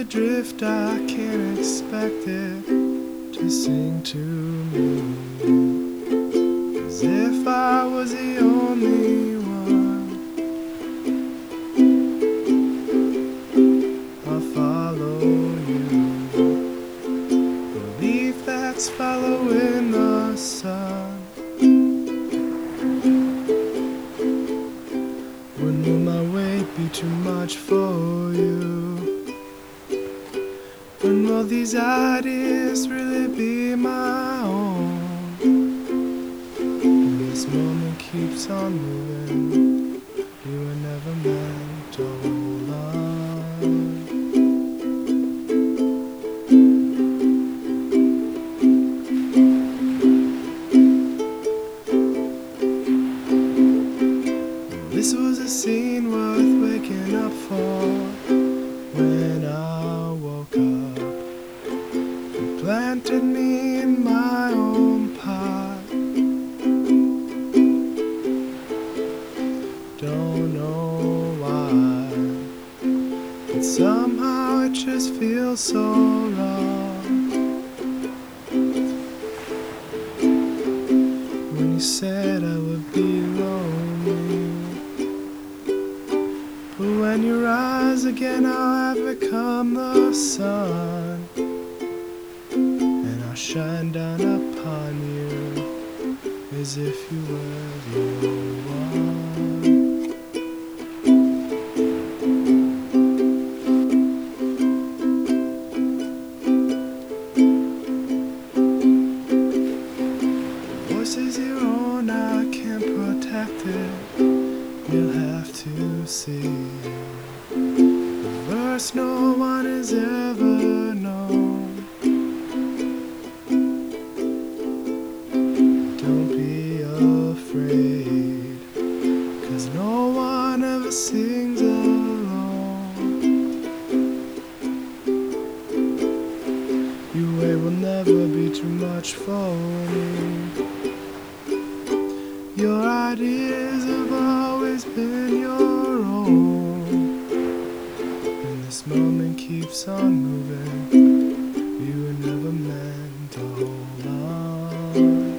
is adrift, I can't expect it to sing to me. As if I was the only one. I'll follow you. Leaf that's following the sun. Wouldn't will my weight be too much for you? When will these ideas really be my own? And this moment keeps on moving. You were never meant to hold on. This was a scene worth waking up for when I planted me in my own pot. Don't know why, but somehow it just feels so wrong. When you said I would be lonely. But when you rise again, I'll have become the sun. Shine down upon you as if you were the one. Voice is your own, I can't protect it. You'll have to see. The no one has ever Cause no one ever sings alone. Your way will never be too much for me. Your ideas have always been your own. And this moment keeps on moving. You were never meant to hold on.